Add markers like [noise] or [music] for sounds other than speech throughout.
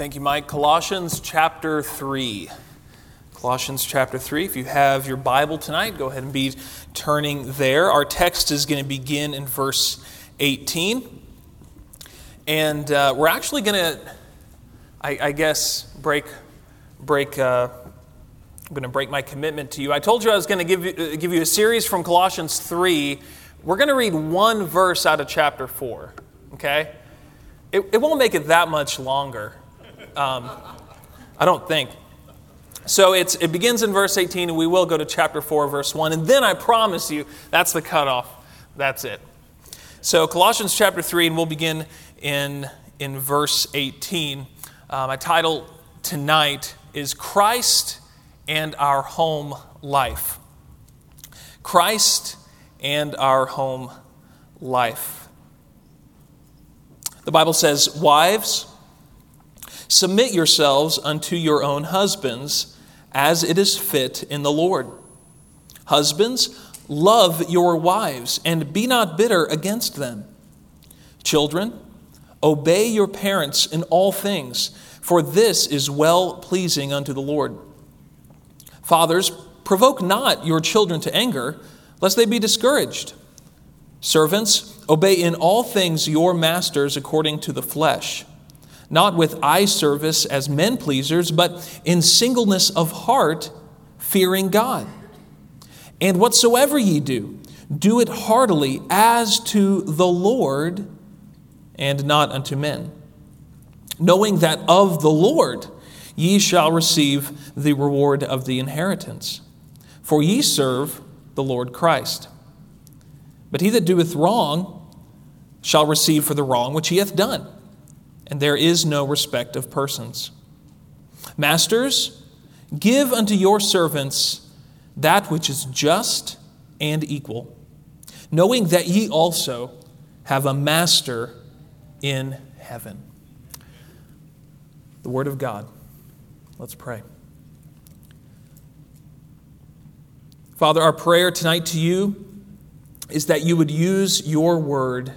Thank you, Mike. Colossians chapter 3. Colossians chapter 3. If you have your Bible tonight, go ahead and be turning there. Our text is going to begin in verse 18. And uh, we're actually going to, I, guess, break, break, uh, I'm going to break my commitment to you. I told you I was going to give you, uh, give you a series from Colossians 3. We're going to read one verse out of chapter 4, okay? It, it won't make it that much longer. Um, I don't think. So it begins in verse 18, and we will go to chapter 4, verse 1. And then I promise you, that's the cutoff. That's it. So Colossians chapter 3, and we'll begin in, in verse 18. Uh, my title tonight is Christ and Our Home Life. Christ and Our Home Life. The Bible says, Wives, Submit yourselves unto your own husbands, as it is fit in the Lord. Husbands, love your wives, and be not bitter against them. Children, obey your parents in all things, for this is well pleasing unto the Lord. Fathers, provoke not your children to anger, lest they be discouraged. Servants, obey in all things your masters according to the flesh not with eye service as men pleasers, but in singleness of heart, fearing God. And whatsoever ye do, do it heartily as to the Lord and not unto men, knowing that of the Lord ye shall receive the reward of the inheritance. For ye serve the Lord Christ. But he that doeth wrong shall receive for the wrong which he hath done and there is no respect of persons. Masters, give unto your servants that which is just and equal, knowing that ye also have a master in heaven. The Word of God. Let's pray. Father, our prayer tonight to you is that you would use your Word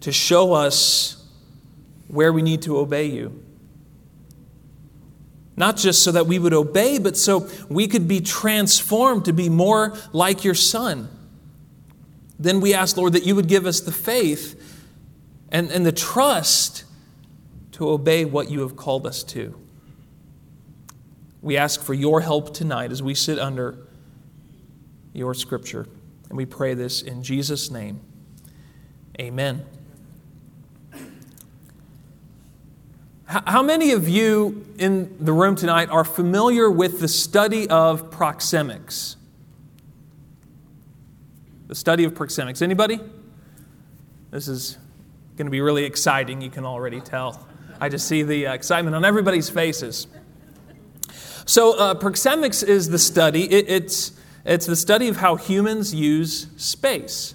to show us where we need to obey you. Not just so that we would obey, but so we could be transformed to be more like your Son. Then we ask, Lord, that you would give us the faith and, and the trust to obey what you have called us to. We ask for your help tonight as we sit under your scripture. And we pray this in Jesus' name. Amen. How many of you in the room tonight are familiar with the study of proxemics? The study of proxemics. Anybody? This is going to be really exciting, you can already tell. I just see the uh, excitement on everybody's faces. So, uh, proxemics is the study, it, it's, it's the study of how humans use space.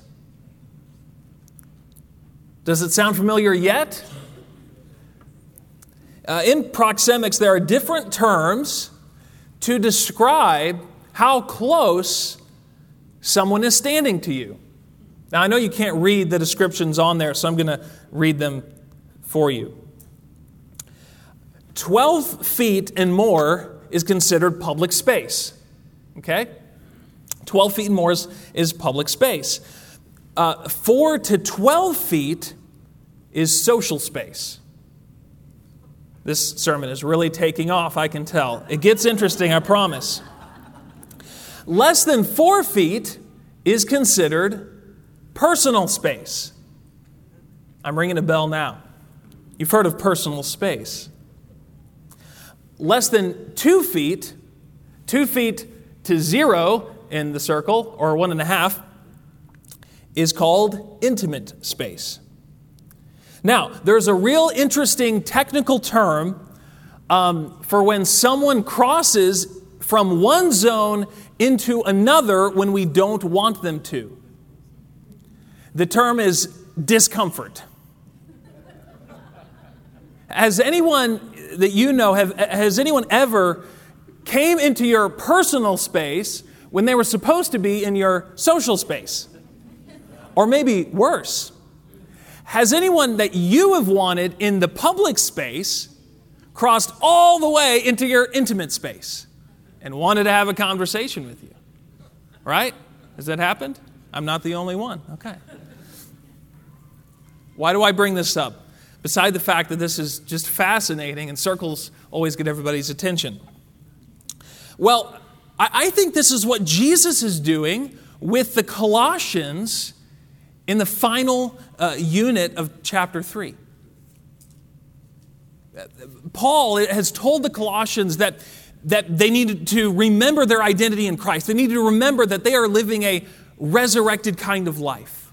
Does it sound familiar yet? Uh, in proxemics, there are different terms to describe how close someone is standing to you. Now, I know you can't read the descriptions on there, so I'm going to read them for you. 12 feet and more is considered public space. Okay? 12 feet and more is, is public space. Uh, 4 to 12 feet is social space. This sermon is really taking off, I can tell. It gets interesting, I promise. Less than four feet is considered personal space. I'm ringing a bell now. You've heard of personal space. Less than two feet, two feet to zero in the circle, or one and a half, is called intimate space. Now, there's a real interesting technical term um, for when someone crosses from one zone into another when we don't want them to. The term is discomfort. Has anyone that you know have has anyone ever came into your personal space when they were supposed to be in your social space? Or maybe worse, has anyone that you have wanted in the public space crossed all the way into your intimate space and wanted to have a conversation with you? Right? Has that happened? I'm not the only one. Okay. Why do I bring this up? Beside the fact that this is just fascinating and circles always get everybody's attention. Well, I think this is what Jesus is doing with the Colossians in the final uh, unit of chapter 3. Paul has told the Colossians that, that they needed to remember their identity in Christ. They needed to remember that they are living a resurrected kind of life.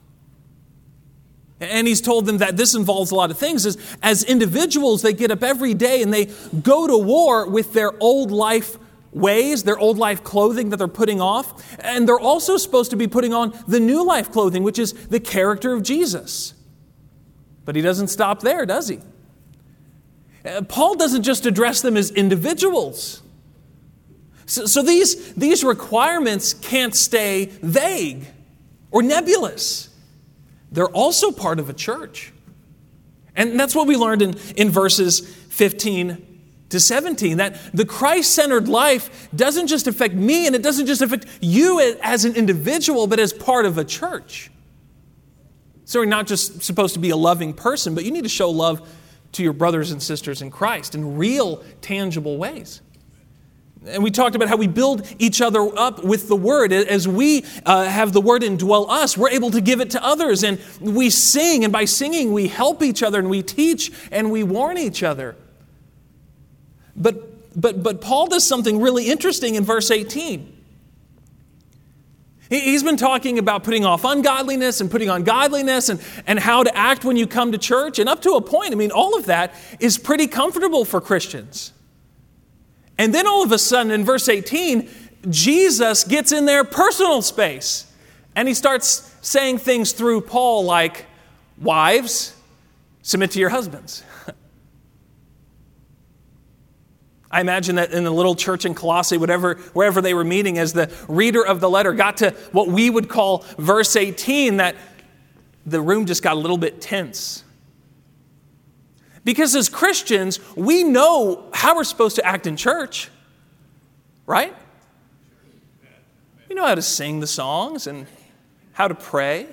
And he's told them that this involves a lot of things. As, as individuals, they get up every day and they go to war with their old life ways, their old life clothing that they're putting off. And they're also supposed to be putting on the new life clothing, which is the character of Jesus. But he doesn't stop there, does he? Uh, Paul doesn't just address them as individuals. So, so these, these requirements can't stay vague or nebulous. They're also part of a church. And that's what we learned in, in verses 15 to 17 that the Christ centered life doesn't just affect me and it doesn't just affect you as an individual, but as part of a church. So you're not just supposed to be a loving person, but you need to show love to your brothers and sisters in Christ in real, tangible ways. And we talked about how we build each other up with the word. As we uh, have the word indwell us, we're able to give it to others. And we sing, and by singing, we help each other, and we teach, and we warn each other. But, but, but Paul does something really interesting in verse 18. He's been talking about putting off ungodliness and putting on godliness and, and how to act when you come to church. And up to a point, I mean, all of that is pretty comfortable for Christians. And then all of a sudden, in verse 18, Jesus gets in their personal space and he starts saying things through Paul like, Wives, submit to your husbands. I imagine that in the little church in Colossae, whatever, wherever they were meeting, as the reader of the letter got to what we would call verse 18, that the room just got a little bit tense. Because as Christians, we know how we're supposed to act in church, right? We know how to sing the songs and how to pray,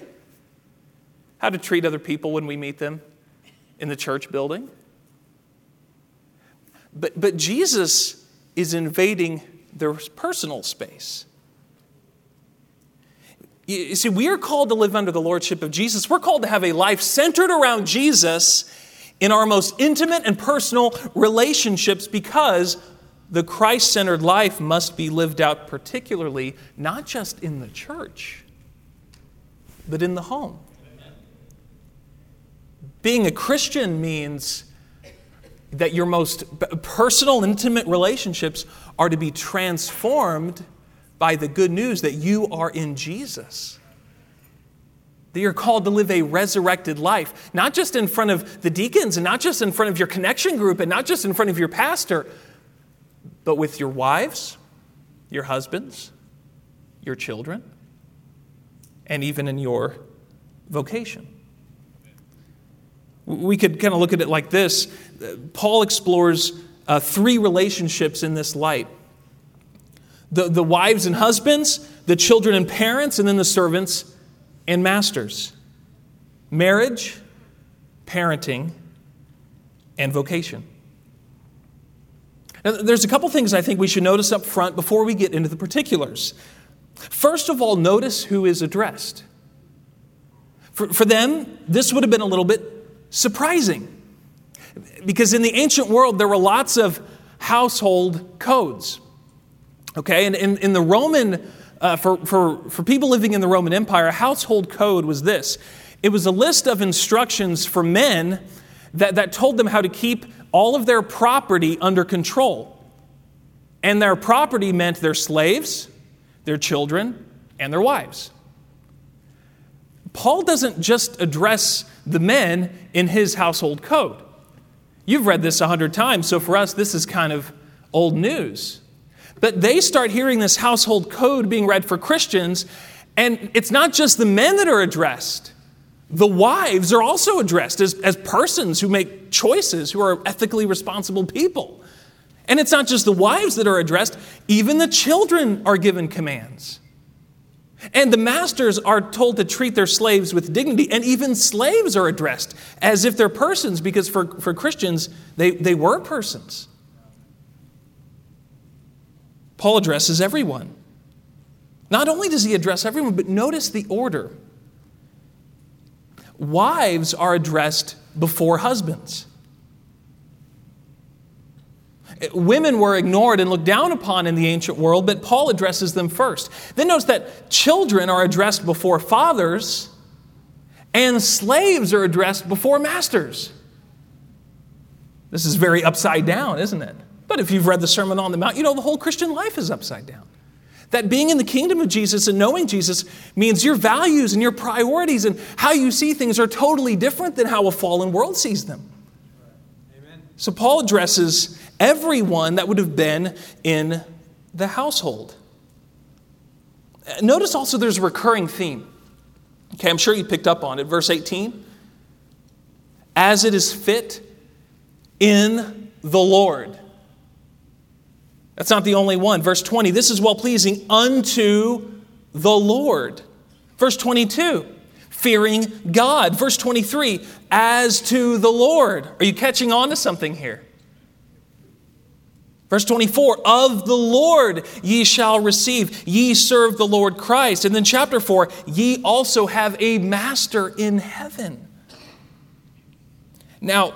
how to treat other people when we meet them in the church building. But, but Jesus is invading their personal space. You see, we are called to live under the lordship of Jesus. We're called to have a life centered around Jesus in our most intimate and personal relationships because the Christ centered life must be lived out, particularly not just in the church, but in the home. Being a Christian means that your most personal, intimate relationships are to be transformed by the good news that you are in Jesus. That you're called to live a resurrected life, not just in front of the deacons and not just in front of your connection group and not just in front of your pastor, but with your wives, your husbands, your children, and even in your vocation. We could kind of look at it like this Paul explores uh, three relationships in this light the, the wives and husbands, the children and parents, and then the servants and masters. Marriage, parenting, and vocation. Now, there's a couple things I think we should notice up front before we get into the particulars. First of all, notice who is addressed. For, for them, this would have been a little bit surprising. Because in the ancient world, there were lots of household codes. Okay, and in, in the Roman, uh, for, for, for people living in the Roman Empire, a household code was this it was a list of instructions for men that, that told them how to keep all of their property under control. And their property meant their slaves, their children, and their wives. Paul doesn't just address the men in his household code. You've read this a hundred times, so for us, this is kind of old news. But they start hearing this household code being read for Christians, and it's not just the men that are addressed, The wives are also addressed as, as persons who make choices, who are ethically responsible people. And it's not just the wives that are addressed, even the children are given commands. And the masters are told to treat their slaves with dignity, and even slaves are addressed as if they're persons, because for, for Christians, they, they were persons. Paul addresses everyone. Not only does he address everyone, but notice the order. Wives are addressed before husbands. Women were ignored and looked down upon in the ancient world, but Paul addresses them first. Then notice that children are addressed before fathers, and slaves are addressed before masters. This is very upside down, isn't it? But if you've read the Sermon on the Mount, you know the whole Christian life is upside down. That being in the kingdom of Jesus and knowing Jesus means your values and your priorities and how you see things are totally different than how a fallen world sees them. So Paul addresses everyone that would have been in the household. Notice also there's a recurring theme. Okay, I'm sure you picked up on it. Verse 18 As it is fit in the Lord. That's not the only one. Verse 20, this is well pleasing unto the Lord. Verse 22, fearing God. Verse 23, as to the Lord. Are you catching on to something here? Verse 24, of the Lord ye shall receive, ye serve the Lord Christ. And then chapter 4, ye also have a master in heaven. Now,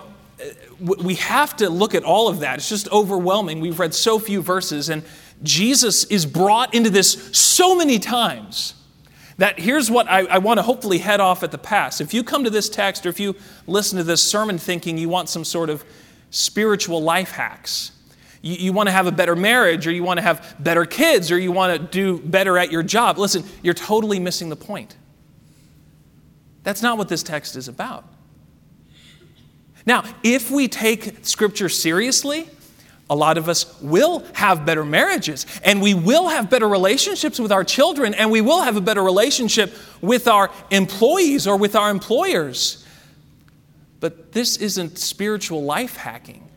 we have to look at all of that. It's just overwhelming. We've read so few verses, and Jesus is brought into this so many times that here's what I, I, want to hopefully head off at the pass. If you come to this text or if you listen to this sermon thinking you want some sort of spiritual life hacks, you, you want to have a better marriage, or you want to have better kids, or you want to do better at your job, listen, you're totally missing the point. That's not what this text is about. Now, if we take Scripture seriously, a lot of us will have better marriages and we will have better relationships with our children and we will have a better relationship with our employees or with our employers. But this isn't spiritual life hacking.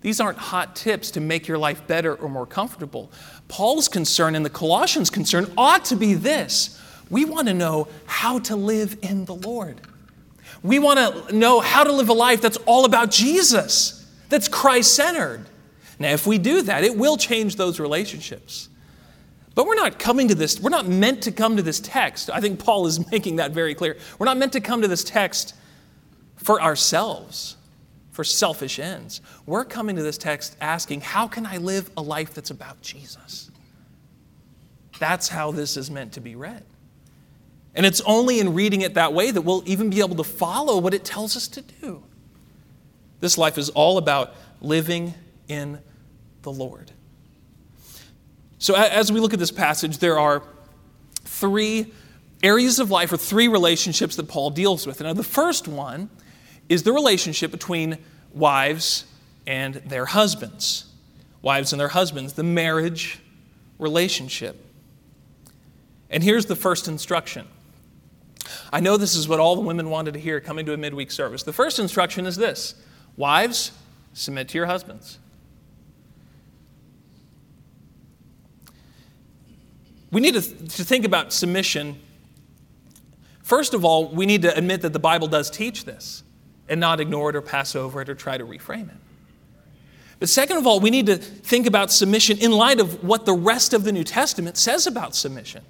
These aren't hot tips to make your life better or more comfortable. Paul's concern and the Colossians' concern ought to be this we want to know how to live in the Lord. We want to know how to live a life that's all about Jesus, that's Christ centered. Now, if we do that, it will change those relationships. But we're not coming to this, we're not meant to come to this text. I think Paul is [laughs] making that very clear. We're not meant to come to this text for ourselves, for selfish ends. We're coming to this text asking, how can I live a life that's about Jesus? That's how this is meant to be read. And it's only in reading it that way that we'll even be able to follow what it tells us to do. This life is all about living in the Lord. So, as we look at this passage, there are three areas of life or three relationships that Paul deals with. Now, the first one is the relationship between wives and their husbands. Wives and their husbands, the marriage relationship. And here's the first instruction I know this is what all the women wanted to hear coming to a midweek service. The first instruction is this Wives, submit to your husbands. We need to, to think about submission. First of all, we need to admit that the Bible does teach this and not ignore it or pass over it or try to reframe it. But second of all, we need to think about submission in light of what the rest of the New Testament says about submission.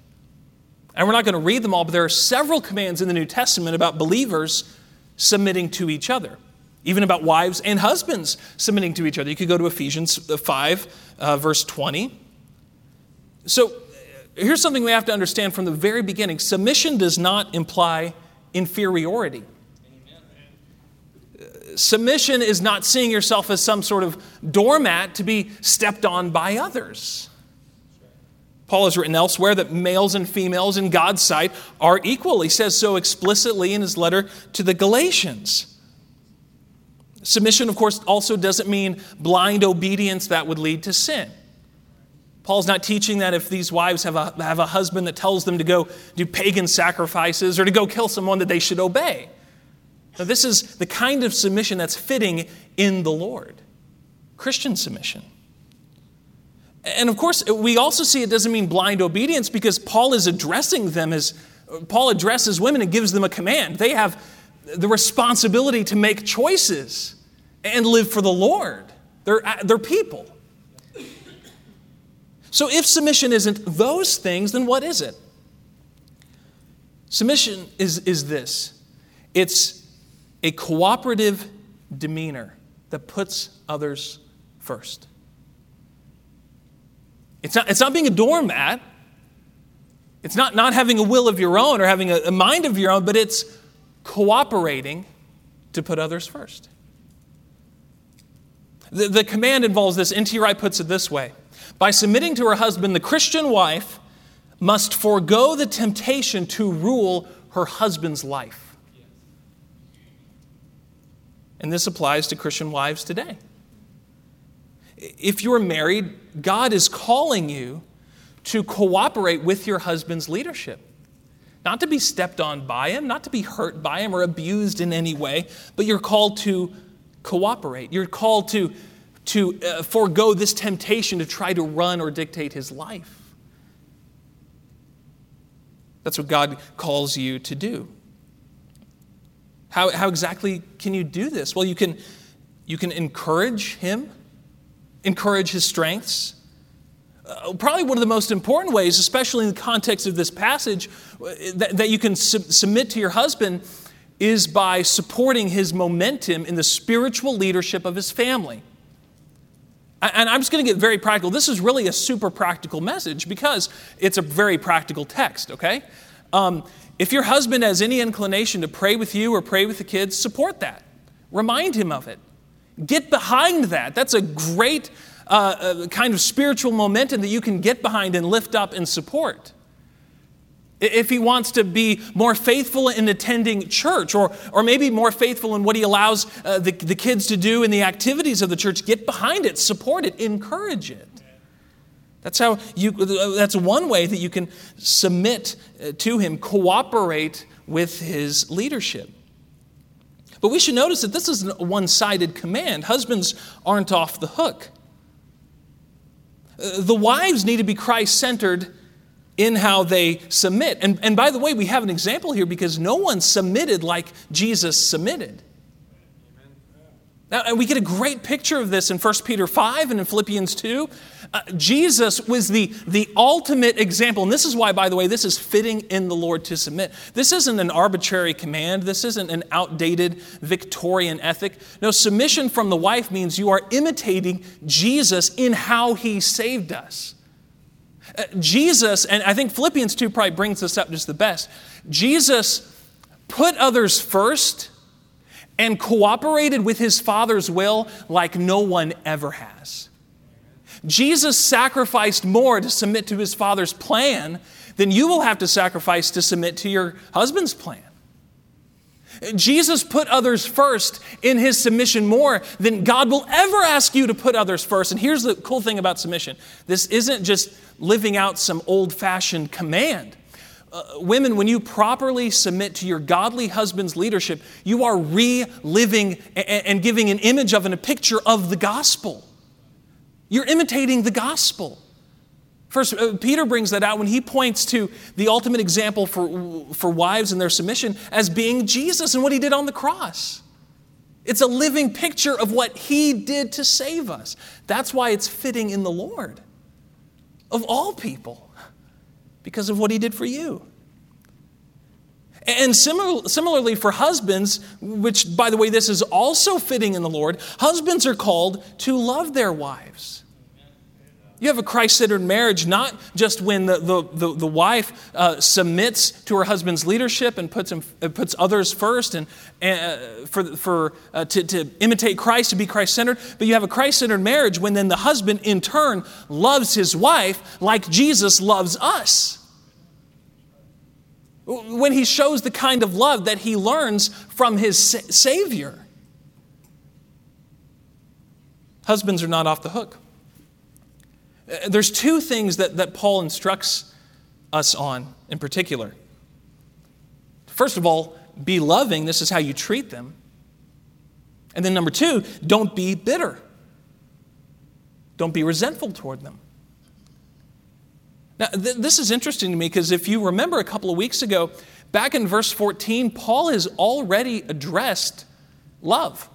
And we're not going to read them all, but there are several commands in the New Testament about believers submitting to each other, even about wives and husbands submitting to each other. You could go to Ephesians 5, uh, verse 20. So here's something we have to understand from the very beginning submission does not imply inferiority. Submission is not seeing yourself as some sort of doormat to be stepped on by others. Paul has written elsewhere that males and females in God's sight are equal. He says so explicitly in his letter to the Galatians. Submission, of course, also doesn't mean blind obedience that would lead to sin. Paul's not teaching that if these wives have a, have a husband that tells them to go do pagan sacrifices or to go kill someone that they should obey. Now, this is the kind of submission that's fitting in the Lord Christian submission. And of course, we also see it doesn't mean blind obedience because Paul is addressing them as Paul addresses women and gives them a command. They have the responsibility to make choices and live for the Lord. They're, they're people. So if submission isn't those things, then what is it? Submission is, is this it's a cooperative demeanor that puts others first. It's not, it's not being a doormat. It's not not having a will of your own or having a, a mind of your own, but it's cooperating to put others first. The, the command involves this. N.T. Wright puts it this way By submitting to her husband, the Christian wife must forego the temptation to rule her husband's life. And this applies to Christian wives today. If you're married, God is calling you to cooperate with your husband's leadership. Not to be stepped on by him, not to be hurt by him or abused in any way, but you're called to cooperate. You're called to, to uh, forego this temptation to try to run or dictate his life. That's what God calls you to do. How, how exactly can you do this? Well, you can, you can encourage him, encourage his strengths. Uh, probably one of the most important ways, especially in the context of this passage, uh, that, that you can submit to your husband is by supporting his momentum in the spiritual leadership of his family. And I'm just going to get very practical. This is really a super practical message because it's a very practical text, okay? Um, if your husband has any inclination to pray with you or pray with the kids, support that. Remind him of it. Get behind that. That's a great uh, uh, kind of spiritual momentum that you can get behind and lift up and support. If he wants to be more faithful in attending church, or, or maybe more faithful in what he allows uh, the, the kids to do in the activities of the church, get behind it, support it, encourage it. That's how you, that's one way that you can submit uh, to him, cooperate with his leadership. But we should notice that this is a one sided command. Husbands aren't off the hook. The wives need to be Christ centered in how they submit. And, and by the way, we have an example here because no one submitted like Jesus submitted. Now, and we get a great picture of this in 1 Peter 5 and in Philippians 2. Uh, Jesus was the, the ultimate example. And this is why, by the way, this is fitting in the Lord to submit. This isn't an arbitrary command, this isn't an outdated Victorian ethic. No, submission from the wife means you are imitating Jesus in how he saved us. Uh, Jesus, and I think Philippians 2 probably brings this up just the best. Jesus put others first and cooperated with his Father's will like no one ever has. Jesus sacrificed more to submit to his Father's plan than you will have to sacrifice to submit to your husband's plan. Jesus put others first in his submission more than God will ever ask you to put others first. And here's the cool thing about submission this isn't just living out some old fashioned command. Uh, women, when you properly submit to your godly husband's leadership, you are reliving and, and giving an image of and a picture of the gospel. You're imitating the gospel. First, uh, Peter brings that out when he points to the ultimate example for, for wives and their submission as being Jesus and what he did on the cross. It's a living picture of what he did to save us. That's why it's fitting in the Lord, of all people because of what he did for you. And similarly for husbands, which, by the way, this is also fitting in the Lord, husbands are called to love their wives. You have a Christ centered marriage not just when the, the, the, the wife uh, submits to her husband's leadership and puts, him, uh, puts others first and, uh, for, for, uh, to, to imitate Christ, to be Christ centered, but you have a Christ centered marriage when then the husband in turn loves his wife like Jesus loves us. When he shows the kind of love that he learns from his Savior. Husbands are not off the hook. Uh, there's two things that, that Paul instructs us on in particular. First of all, be loving. This is how you treat them. And then number two, don't be bitter. Don't be resentful toward them. Now, th- this is interesting to me because if you remember a couple of weeks ago, back in verse 14, Paul has already addressed love.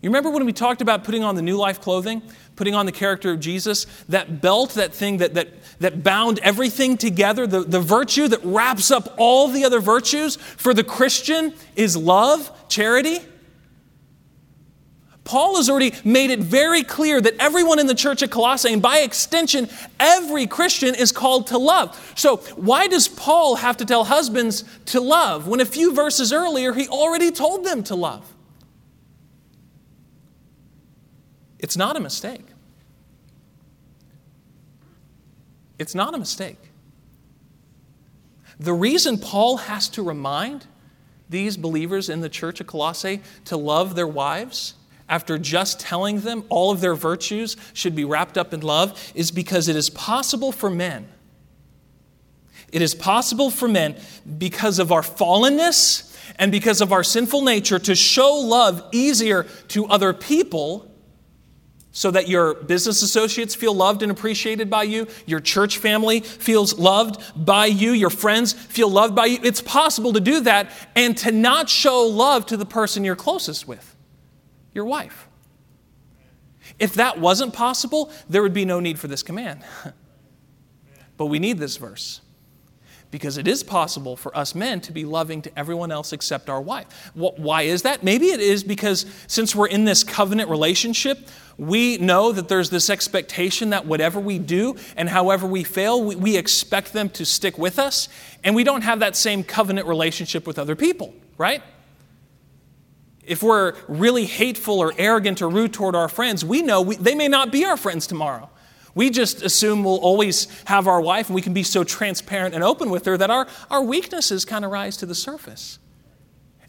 You remember when we talked about putting on the new life clothing, putting on the character of Jesus, that belt, that thing that, that, that bound everything together, the, the virtue that wraps up all the other virtues for the Christian is love, charity? Paul has already made it very clear that everyone in the church at Colossae, and by extension, every Christian, is called to love. So, why does Paul have to tell husbands to love when a few verses earlier he already told them to love? It's not a mistake. It's not a mistake. The reason Paul has to remind these believers in the church of Colossae to love their wives after just telling them all of their virtues should be wrapped up in love is because it is possible for men. It is possible for men because of our fallenness and because of our sinful nature to show love easier to other people so that your business associates feel loved and appreciated by you, your church family feels loved by you, your friends feel loved by you. It's possible to do that and to not show love to the person you're closest with your wife. If that wasn't possible, there would be no need for this command. [laughs] but we need this verse because it is possible for us men to be loving to everyone else except our wife. Why is that? Maybe it is because since we're in this covenant relationship, we know that there's this expectation that whatever we do and however we fail, we, expect them to stick with us, and we don't have that same covenant relationship with other people, right? if we're really hateful or arrogant or rude toward our friends, we know we, they may not be our friends tomorrow. We just assume we'll always have our wife and we can be so transparent and open with her that our, our weaknesses kind of rise to the surface.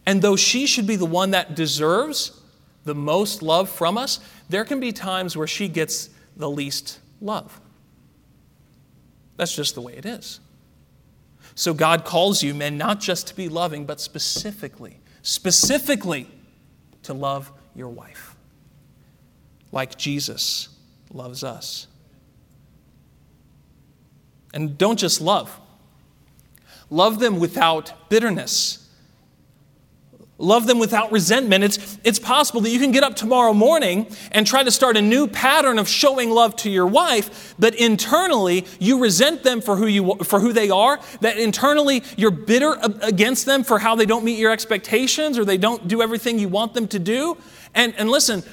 And though she should be the one that deserves the most love from us, there can be times where she gets the least love. That's just the way it is. So God calls you, men, not just to be loving, but specifically, specifically to love your wife like Jesus loves us. And don't just love, love them without bitterness Love them without resentment. It's, it's possible that you can get up tomorrow morning and try to start a new pattern of showing love to your wife, but internally you resent them for who, you, for who they are, that internally you're bitter against them for how they don't meet your expectations or they don't do everything you want them to do. And, and listen,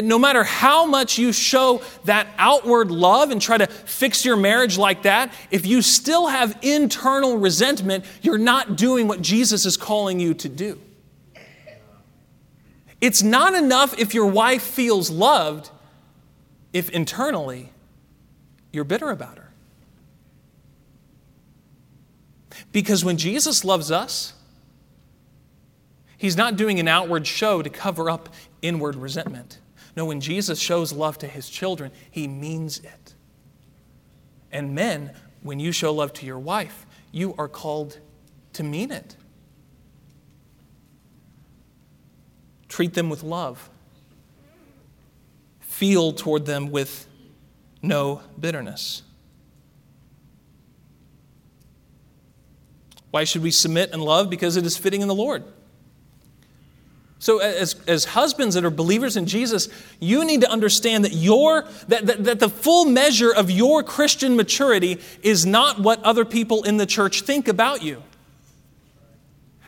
no matter how much you show that outward love and try to fix your marriage like that, if you still have internal resentment, you're not doing what Jesus is calling you to do. It's not enough if your wife feels loved if internally you're bitter about her. Because when Jesus loves us, He's not doing an outward show to cover up inward resentment. No, when Jesus shows love to His children, He means it. And men, when you show love to your wife, you are called to mean it. Treat them with love. Feel toward them with no bitterness. Why should we submit and love? Because it is fitting in the Lord. So, as, as husbands that are believers in Jesus, you need to understand that, your, that, that, that the full measure of your Christian maturity is not what other people in the church think about you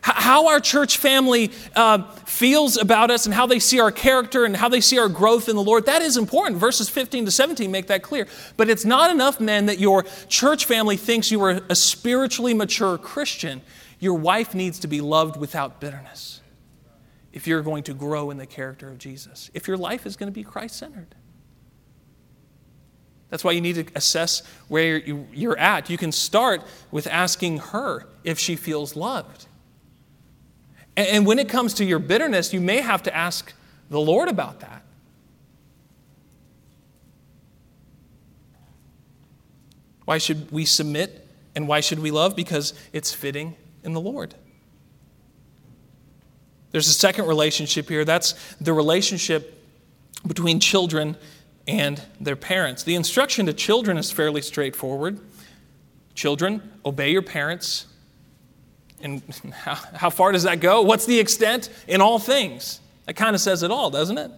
how our church family uh, feels about us and how they see our character and how they see our growth in the Lord, that is important. Verses 15 to 17 make that clear. But it's not enough, men, that your church family thinks you are a spiritually mature Christian. Your wife needs to be loved without bitterness if you're going to grow in the character of Jesus, if your life is going to be Christ centered. That's why you need to assess where you're at. You can start with asking her if she feels loved. And when it comes to your bitterness, you may have to ask the Lord about that. Why should we submit and why should we love? Because it's fitting in the Lord. There's a second relationship here. That's the relationship between children and their parents. The instruction to children is fairly straightforward. Children, obey your parents. And [laughs] how, how far does that go? What's the extent? In all things. That kind of says it all, doesn't it?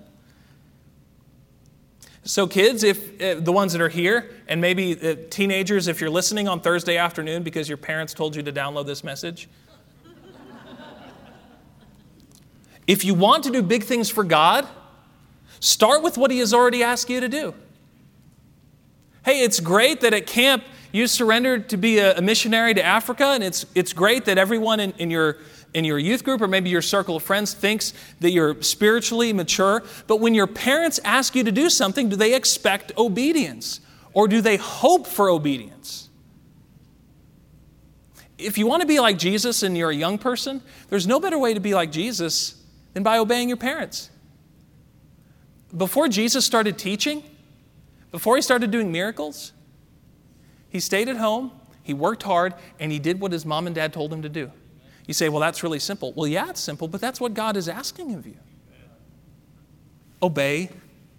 So, kids, if, if, the ones that are here, and maybe uh, teenagers, if you're listening on Thursday afternoon because your parents told you to download this message, if you want to do big things for God, start with what He has already asked you to do. Hey, it's great that at camp you surrendered to be a, a missionary to Africa, and it's, it's great that everyone in, in your in your youth group or maybe your circle of friends thinks that you're spiritually mature. But when your parents ask you to do something, do they expect obedience or do they hope for obedience? If you want to be like Jesus and you're a young person, there's no better way to be like Jesus than by obeying your parents. Before Jesus started teaching, before he started doing miracles, he stayed at home, he worked hard, and he did what his mom and dad told him to do. You say, well, that's really simple. Well, yeah, it's simple, but that's what God is asking of you. Obey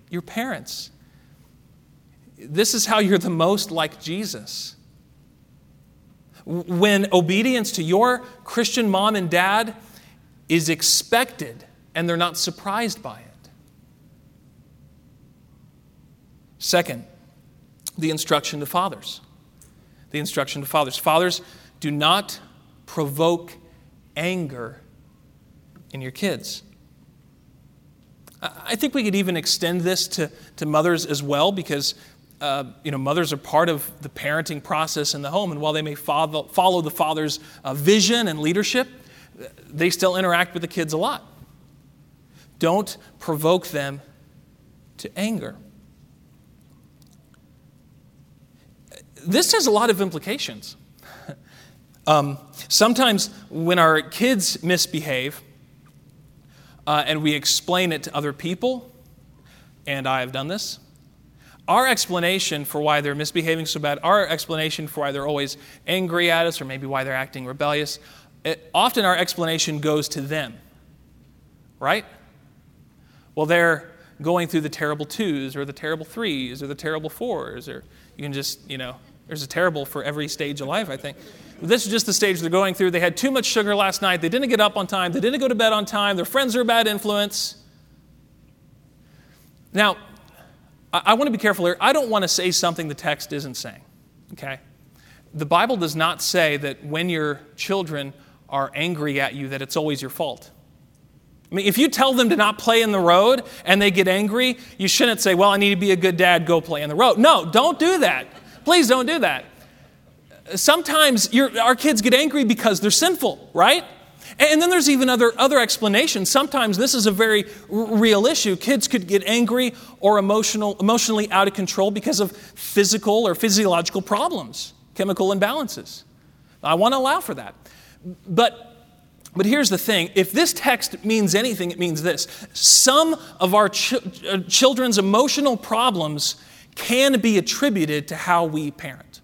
your parents. This is how you're the most like Jesus. When obedience to your Christian mom and dad is expected and they're not surprised by it. Second, the instruction to fathers. The instruction to fathers. Fathers, do not provoke anger in your kids. I think we could even extend this to, to mothers as well because uh, you know, mothers are part of the parenting process in the home, and while they may follow, follow the father's uh, vision and leadership, they still interact with the kids a lot. Don't provoke them to anger. This has a lot of implications. [laughs] Um, sometimes when our kids misbehave uh, and we explain it to other people, and I have done this, our explanation for why they're misbehaving so bad, our explanation for why they're always angry at us or maybe why they're acting rebellious, it, often our explanation goes to them, right? Well, they're going through the terrible twos or the terrible threes or the terrible fours, or you can just, you know, there's a terrible for every stage of life, I think. This is just the stage they're going through. They had too much sugar last night. They didn't get up on time. They didn't go to bed on time. Their friends are a bad influence. Now, I, I want to be careful here. I don't want to say something the text isn't saying, okay? The Bible does not say that when your children are angry at you that it's always your fault. I mean, if you tell them to not play in the road and they get angry, you shouldn't say, Well, I need to be a good dad, go play in the road. No, don't do that. Please don't do that. Sometimes our kids get angry because they're sinful, right? And then there's even other, other explanations. Sometimes this is a very real issue. Kids could get angry or emotional, emotionally out of control because of physical or physiological problems, chemical imbalances. I want to allow for that. But, but here's the thing if this text means anything, it means this. Some of our ch- uh, children's emotional problems can be attributed to how we parent.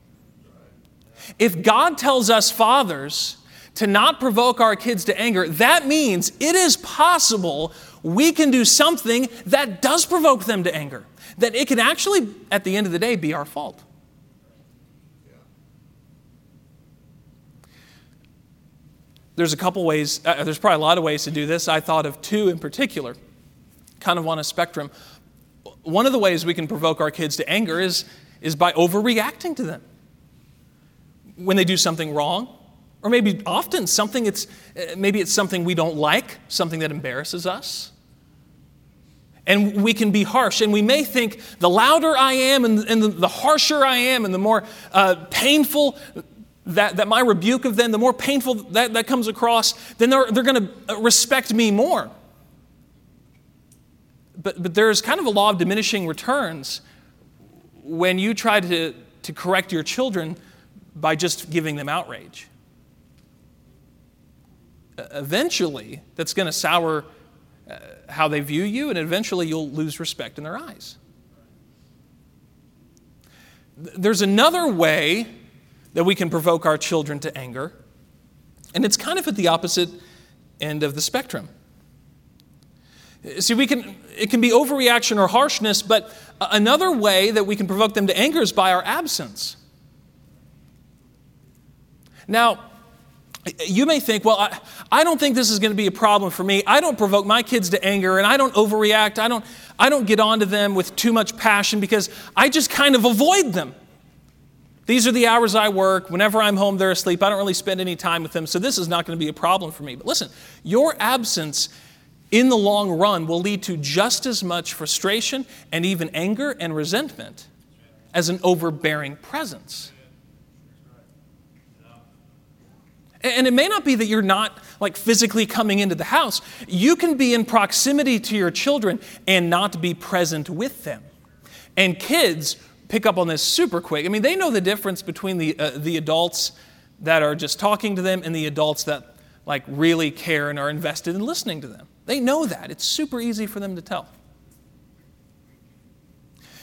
If God tells us fathers to not provoke our kids to anger, that means it is possible we can do something that does provoke them to anger. That it can actually, at the end of the day, be our fault. There's a couple ways, uh, there's probably a lot of ways to do this. I thought of two in particular, kind of on a spectrum one of the ways we can provoke our kids to anger is, is by overreacting to them. When they do something wrong, or maybe often something it's uh, maybe it's something we don't like, something that embarrasses us. And we can be harsh, and we may think the louder I am and, and the, the, harsher I am and the more uh, painful that, that my rebuke of them, the more painful that, that comes across, then they're, they're going to respect me more but, but there's kind of a law of diminishing returns when you try to, to correct your children by just giving them outrage. Eventually, that's going to sour uh, how they view you, and eventually you'll lose respect in their eyes. There's another way that we can provoke our children to anger, and it's kind of at the opposite end of the spectrum. See, we can, it can be overreaction or harshness, but another way that we can provoke them to anger is by our absence. Now, you may think, well, I, I don't think this is going to be a problem for me. I don't provoke my kids to anger and I don't overreact. I don't, I don't get onto them with too much passion because I just kind of avoid them. These are the hours I work. Whenever I'm home, they're asleep. I don't really spend any time with them, so this is not going to be a problem for me. But listen, your absence in the long run will lead to just as much frustration and even anger and resentment as an overbearing presence. And it may not be that you're not like physically coming into the house. You can be in proximity to your children and not be present with them. And kids pick up on this super quick. I mean, they know the difference between the, uh, the adults that are just talking to them and the adults that like really care and are invested in listening to them. They know that. It's super easy for them to tell.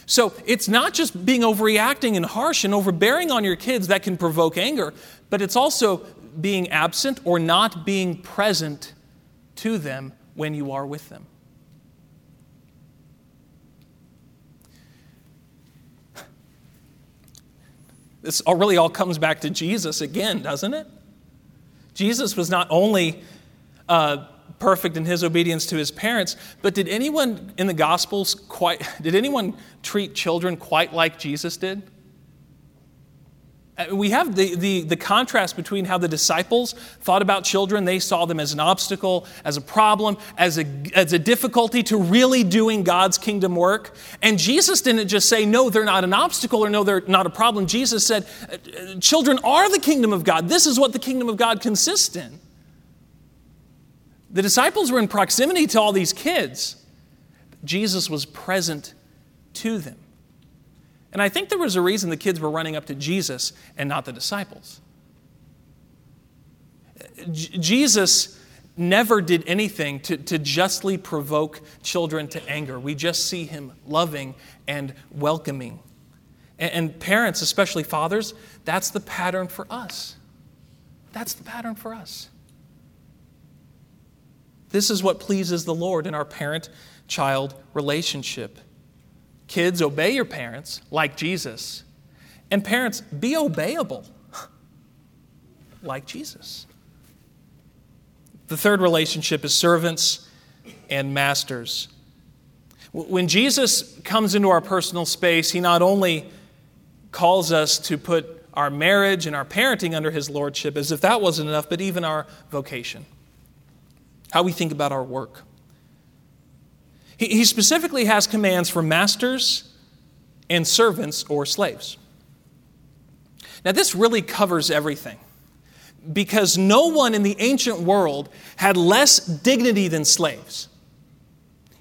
So it's not just being overreacting and harsh and overbearing on your kids that can provoke anger, but it's also being absent or not being present to them when you are with them. This all really all comes back to Jesus again, doesn't it? Jesus was not only uh, perfect in his obedience to his parents, but did anyone in the Gospels quite, [laughs] did anyone treat children quite like Jesus did? Uh, we have the, the, the, contrast between how the disciples thought about children. They saw them as an obstacle, as a problem, as a, as a difficulty to really doing God's kingdom work. And Jesus didn't just say, no, they're not an obstacle or no, they're not a problem. Jesus said, uh, children are the kingdom of God. This is what the kingdom of God consists in. The disciples were in proximity to all these kids. Jesus was present to them. And I think there was a reason the kids were running up to Jesus and not the disciples. J- Jesus never did anything to, to justly provoke children to anger. We just see him loving and welcoming. And, and parents, especially fathers, that's the pattern for us. That's the pattern for us. This is what pleases the Lord in our parent child relationship. Kids, obey your parents like Jesus. And parents, be obeyable [laughs] like Jesus. The third relationship is servants and masters. When Jesus comes into our personal space, he not only calls us to put our marriage and our parenting under his lordship, as if that wasn't enough, but even our vocation, how we think about our work. He, specifically has commands for masters and servants or slaves. Now, this really covers everything because no one in the ancient world had less dignity than slaves.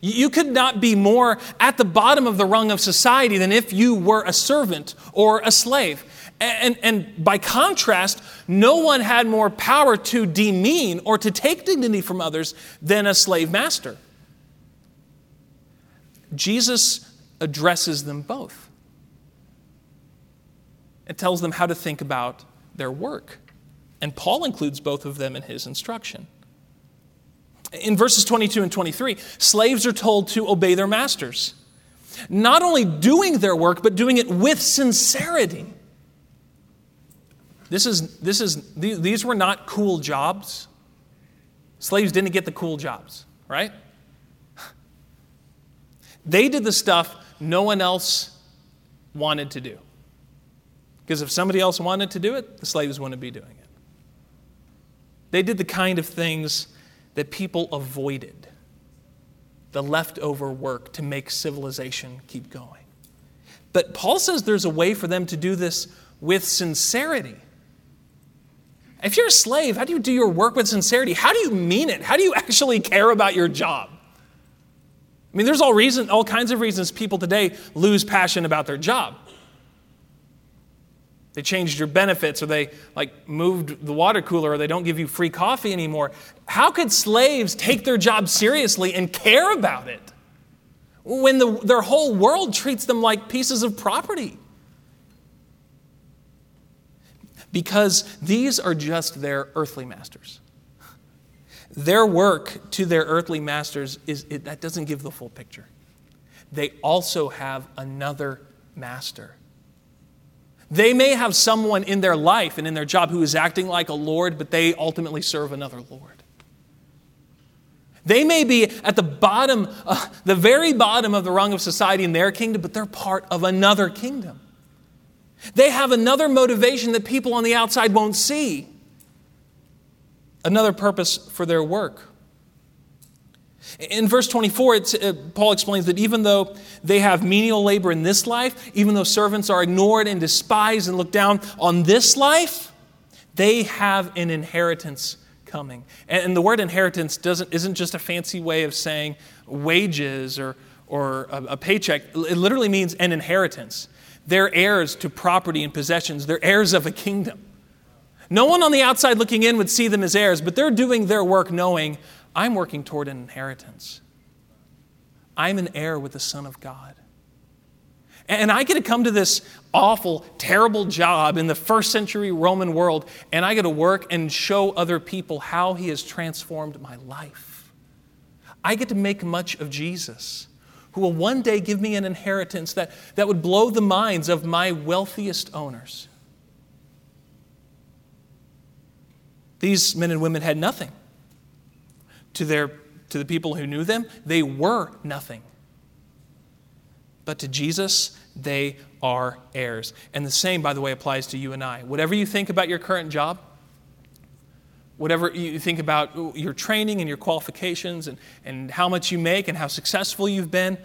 You could not be more at the bottom of the rung of society than if you were a servant or a slave. And, and, by contrast, no one had more power to demean or to take dignity from others than a slave master. Jesus addresses them both and tells them how to think about their work. And Paul includes both of them in his instruction. In verses 22 and 23, slaves are told to obey their masters, not only doing their work, but doing it with sincerity. This is, this is, these were not cool jobs. Slaves didn't get the cool jobs, right? They did the stuff no one else wanted to do. Because if somebody else wanted to do it, the slaves wouldn't be doing it. They did the kind of things that people avoided the leftover work to make civilization keep going. But Paul says there's a way for them to do this with sincerity. If you're a slave, how do you do your work with sincerity? How do you mean it? How do you [laughs] actually care about your job? I mean, there's all reason, all kinds of reasons people today lose passion about their job. They changed your benefits, or they like moved the water cooler, or they don't give you free coffee anymore. How could slaves take their job seriously and care about it when the, their whole world treats them like pieces of property? because these are just their earthly masters. Their work to their earthly masters is it, that doesn't give the full picture. They also have another master. They may have someone in their life and in their job who is acting like a Lord, but they ultimately serve another Lord. They may be at the bottom, uh, the very bottom of the rung of society in their kingdom, but they're part of another kingdom. They have another motivation that people on the outside won't see, another purpose for their work. In verse 24, uh, Paul explains that even though they have menial labor in this life, even though servants are ignored and despised and looked down on this life, they have an inheritance coming. And, and the word inheritance doesn't, isn't just a fancy way of saying wages or, or a, a paycheck, it literally means an inheritance. They're heirs to property and possessions, they're heirs of a kingdom. No one on the outside looking in would see them as heirs, but they're doing their work knowing I'm working toward an inheritance. I'm an heir with the Son of God. And I get to come to this awful, terrible job in the first century Roman world, and I get to work and show other people how He has transformed my life. I get to make much of Jesus, who will one day give me an inheritance that, that would blow the minds of my wealthiest owners. These men and women had nothing. To, their, to the people who knew them, they were nothing. But to Jesus, they are heirs. And the same, by the way, applies to you and I. Whatever you think about your current job, whatever you think about your training and your qualifications and, and how much you make and how successful you've been,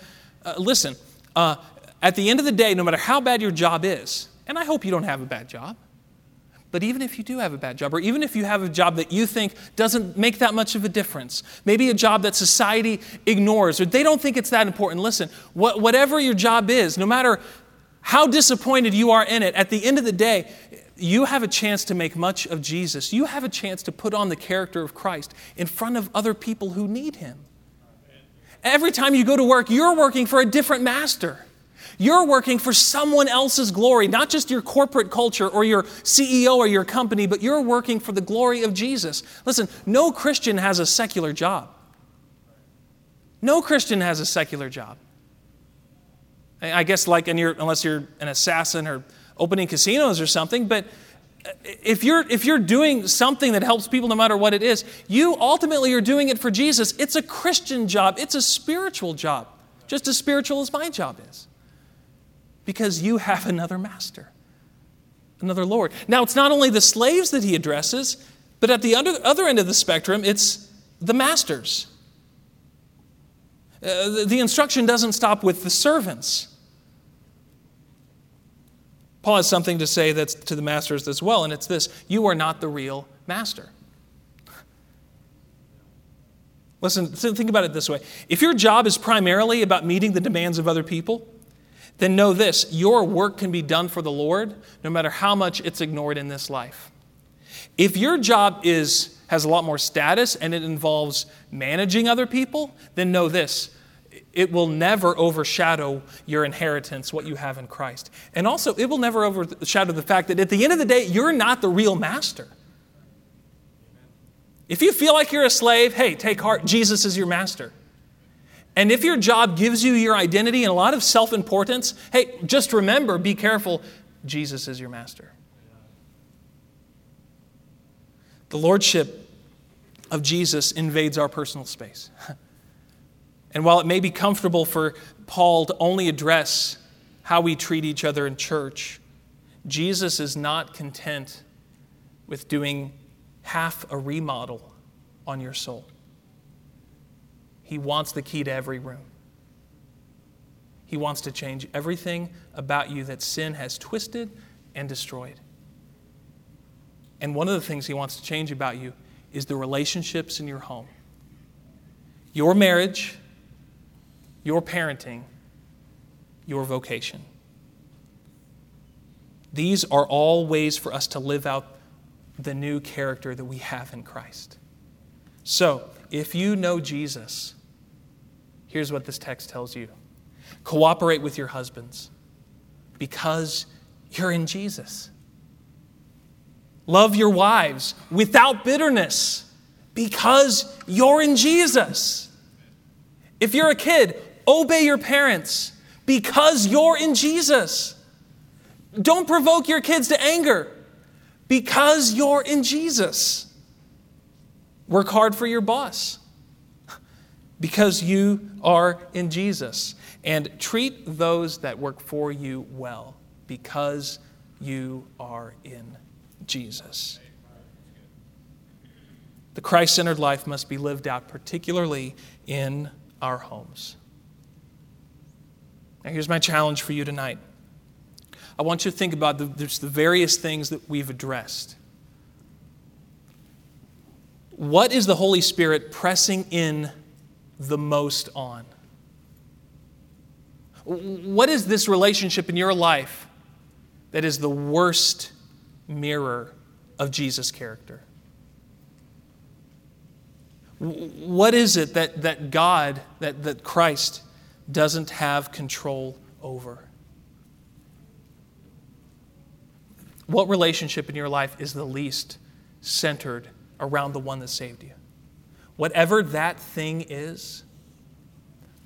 uh, listen, uh, at the end of the day, no matter how bad your job is, and I hope you don't have a bad job, but even if you do have a bad job, or even if you have a job that you think doesn't make that much of a difference, maybe a job that society ignores or they don't think it's that important, listen, whatever your job is, no matter how disappointed you are in it, at the end of the day, you have a chance to make much of Jesus. You have a chance to put on the character of Christ in front of other people who need him. Every time you go to work, you're working for a different master. You're working for someone else's glory, not just your corporate culture or your CEO or your company, but you're working for the glory of Jesus. Listen, no Christian has a secular job. No Christian has a secular job. I guess, like, unless you're an assassin or opening casinos or something, but if you're, if you're doing something that helps people no matter what it is, you ultimately are doing it for Jesus. It's a Christian job, it's a spiritual job, just as spiritual as my job is because you have another master, another Lord. Now, it's not only the slaves that he addresses, but at the other, end of the spectrum, it's the masters. Uh, the instruction doesn't stop with the servants. Paul has something to say that's to the masters as well, and it's this you are not the real master. Listen, think about it this way. If your job is primarily about meeting the demands of other people, then know this your work can be done for the Lord no matter how much it's ignored in this life. If your job is, has a lot more status and it involves managing other people, then know this it will never overshadow your inheritance, what you have in Christ. And also, it will never overshadow the fact that at the end of the day, you're not the real master. If you feel like you're a slave, hey, take heart, Jesus is your master. And if your job gives you your identity and a lot of self importance, hey, just remember be careful, Jesus is your master. The lordship of Jesus invades our personal space. [laughs] And while it may be comfortable for Paul to only address how we treat each other in church, Jesus is not content with doing half a remodel on your soul. He wants the key to every room. He wants to change everything about you that sin has twisted and destroyed. And one of the things He wants to change about you is the relationships in your home. Your marriage, your parenting, your vocation. These are all ways for us to live out the new character that we have in Christ. So, if you know Jesus, here's what this text tells you cooperate with your husbands because you're in Jesus. Love your wives without bitterness because you're in Jesus. If you're a kid, obey your parents because you're in Jesus. Don't provoke your kids to anger because you're in Jesus. Work hard for your boss because you are in Jesus. And treat those that work for you well because you are in Jesus. The Christ centered life must be lived out, particularly in our homes. Now, here's my challenge for you tonight. I want you to think about the, the various things that we've addressed. What is the Holy Spirit pressing in the most on? What is this relationship in your life that is the worst mirror of Jesus' character? What is it that, that God, that, that Christ doesn't have control over? What relationship in your life is the least centered around the one that saved you? Whatever that thing is,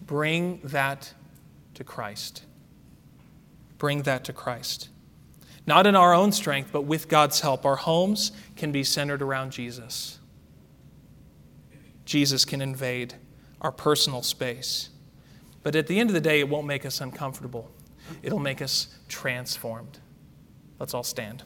bring that to Christ. Bring that to Christ. Not in our own strength, but with God's help. Our homes can be centered around Jesus. Jesus can invade our personal space. But at the end of the day, it won't make us uncomfortable, it'll make us transformed. Let's all stand.